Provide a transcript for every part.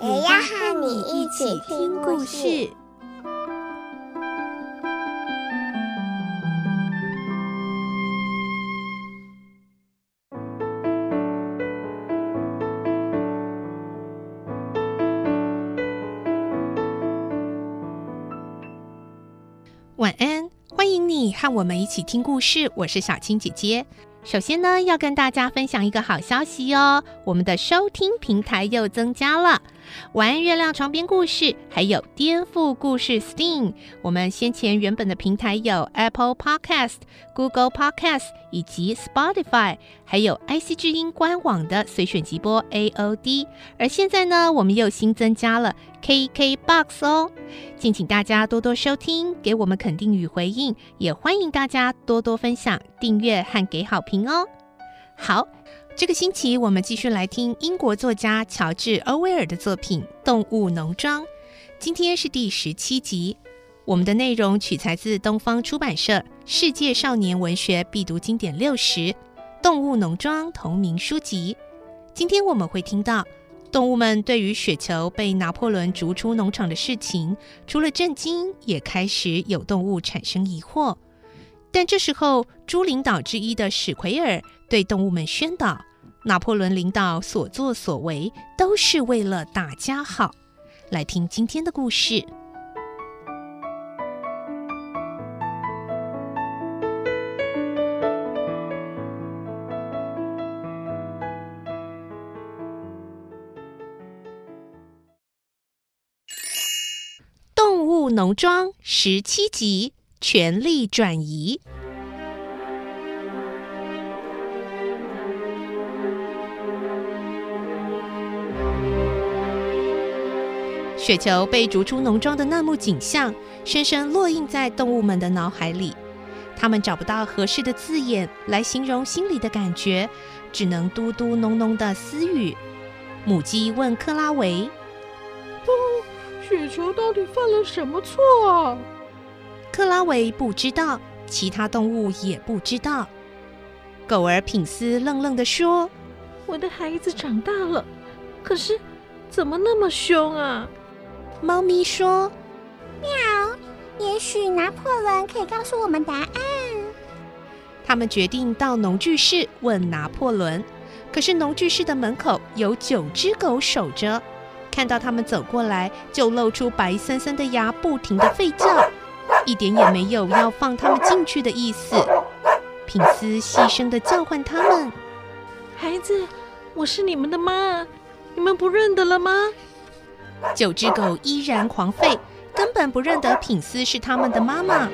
也要和你一起听故事。晚安，欢迎你和我们一起听故事。我是小青姐姐。首先呢，要跟大家分享一个好消息哦，我们的收听平台又增加了。晚安月亮床边故事，还有颠覆故事 Steam。我们先前原本的平台有 Apple Podcast、Google Podcast 以及 Spotify，还有 IC 之音官网的随选即播 AOD。而现在呢，我们又新增加了 KKBOX 哦。敬请大家多多收听，给我们肯定与回应，也欢迎大家多多分享、订阅和给好评哦。好。这个星期，我们继续来听英国作家乔治·欧威尔的作品《动物农庄》。今天是第十七集。我们的内容取材自东方出版社《世界少年文学必读经典六十》《动物农庄》同名书籍。今天我们会听到，动物们对于雪球被拿破仑逐出农场的事情，除了震惊，也开始有动物产生疑惑。但这时候，猪领导之一的史奎尔对动物们宣导。拿破仑领导所作所为都是为了大家好。来听今天的故事，《动物农庄》十七集：权力转移。雪球被逐出农庄的那幕景象，深深烙印在动物们的脑海里。他们找不到合适的字眼来形容心里的感觉，只能嘟嘟哝哝的私语。母鸡问克拉维：“不，雪球到底犯了什么错啊？”克拉维不知道，其他动物也不知道。狗儿品斯愣愣地说：“我的孩子长大了，可是怎么那么凶啊？”猫咪说：“喵，也许拿破仑可以告诉我们答案。”他们决定到农具室问拿破仑。可是农具室的门口有九只狗守着，看到他们走过来，就露出白森森的牙，不停地吠叫，一点也没有要放他们进去的意思。品斯细声地叫唤他们：“孩子，我是你们的妈，你们不认得了吗？”九只狗依然狂吠，根本不认得品斯是他们的妈妈。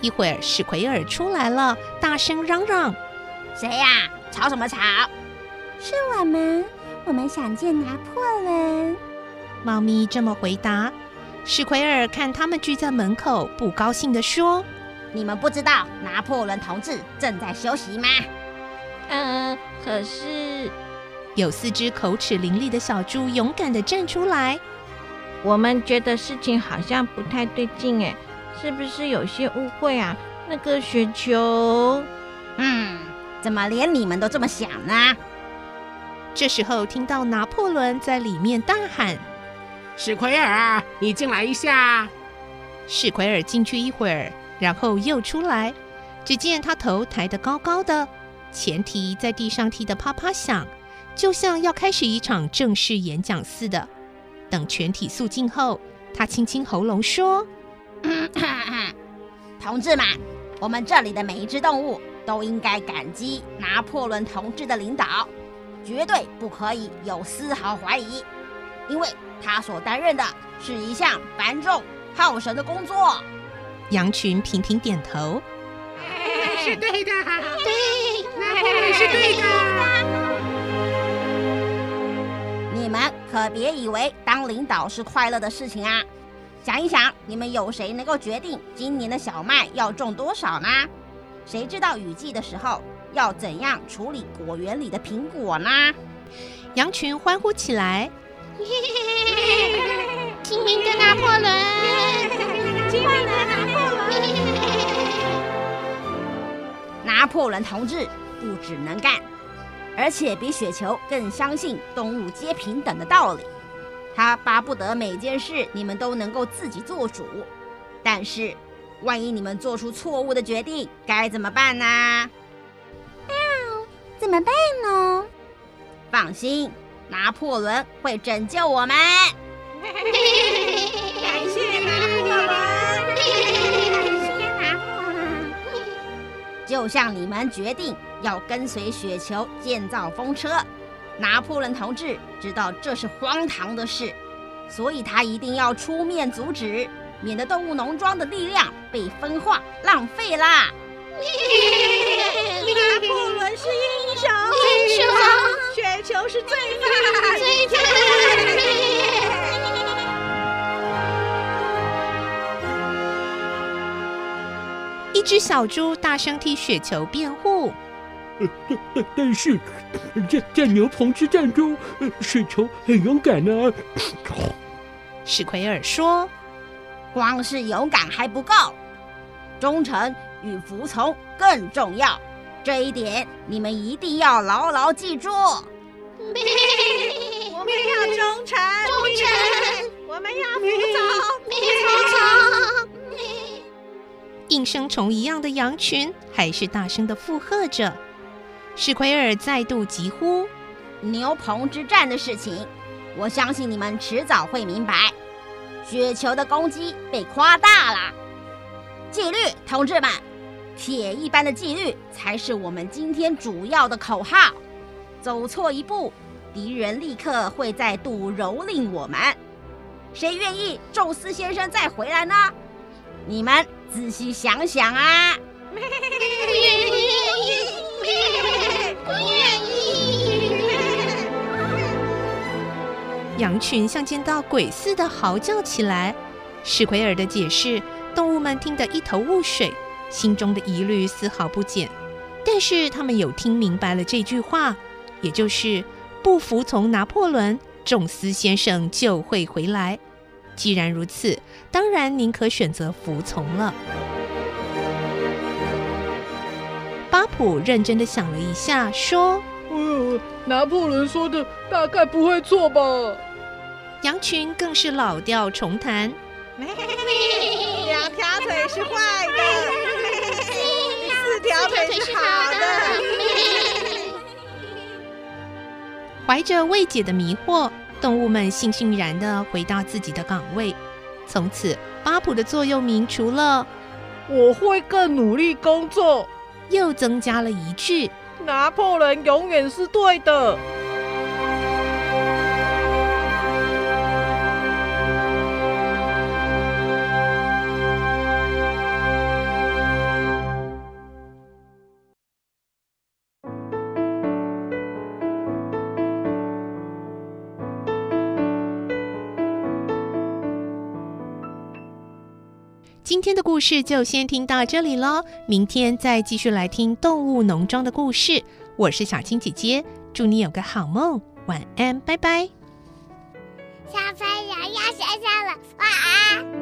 一会儿，史奎尔出来了，大声嚷嚷：“谁呀？吵什么吵？”“是我们，我们想见拿破仑。”猫咪这么回答。史奎尔看他们聚在门口，不高兴地说：“你们不知道拿破仑同志正在休息吗？”嗯，可是有四只口齿伶俐的小猪勇敢的站出来。我们觉得事情好像不太对劲，哎，是不是有些误会啊？那个雪球，嗯，怎么连你们都这么想呢？这时候听到拿破仑在里面大喊：“史奎尔，你进来一下。”史奎尔进去一会儿，然后又出来，只见他头抬得高高的。前蹄在地上踢得啪啪响，就像要开始一场正式演讲似的。等全体肃静后，他清清喉咙说：“ 同志们，我们这里的每一只动物都应该感激拿破仑同志的领导，绝对不可以有丝毫怀疑，因为他所担任的是一项繁重耗神的工作。”羊群频频点头。是对的，对，那是对的。可别以为当领导是快乐的事情啊！想一想，你们有谁能够决定今年的小麦要种多少呢？谁知道雨季的时候要怎样处理果园里的苹果呢？羊群欢呼起来：“ 精明的拿破仑！精明的拿破仑！拿破仑同志不只能干。”而且比雪球更相信动物皆平等的道理，他巴不得每件事你们都能够自己做主。但是，万一你们做出错误的决定，该怎么办呢？喵，怎么办呢？放心，拿破仑会拯救我们。就像你们决定。要跟随雪球建造风车，拿破仑同志知道这是荒唐的事，所以他一定要出面阻止，免得动物农庄的力量被分化浪费啦。拿破仑是英雄，英雄，雪球是罪犯，罪犯。一只小猪大声替雪球辩护。但但但是，在在牛棚之战中，雪球很勇敢呢、啊。史奎尔说：“光是勇敢还不够，忠诚与服从更重要。这一点你们一定要牢牢记住。”我们要忠诚，忠诚，我们要服从，服从。应声虫一样的羊群还是大声的附和着。史奎尔再度疾呼：“牛棚之战的事情，我相信你们迟早会明白。雪球的攻击被夸大了。纪律，同志们，铁一般的纪律才是我们今天主要的口号。走错一步，敌人立刻会再度蹂躏我们。谁愿意宙斯先生再回来呢？你们仔细想想啊！”不愿意！羊群像见到鬼似的嚎叫起来。史奎尔的解释，动物们听得一头雾水，心中的疑虑丝毫不减。但是他们有听明白了这句话，也就是不服从拿破仑，宙斯先生就会回来。既然如此，当然宁可选择服从了。巴普认真的想了一下，说：“呃，拿破仑说的大概不会错吧？”羊群更是老调重弹：“两条腿是坏的，四条腿是好的。”怀着未解的迷惑，动物们悻悻然的回到自己的岗位。从此，巴普的座右铭除了“我会更努力工作”。又增加了一句：“拿破仑永远是对的。”今天的故事就先听到这里喽，明天再继续来听动物农庄的故事。我是小青姐姐，祝你有个好梦，晚安，拜拜。小朋友要睡觉了，晚安。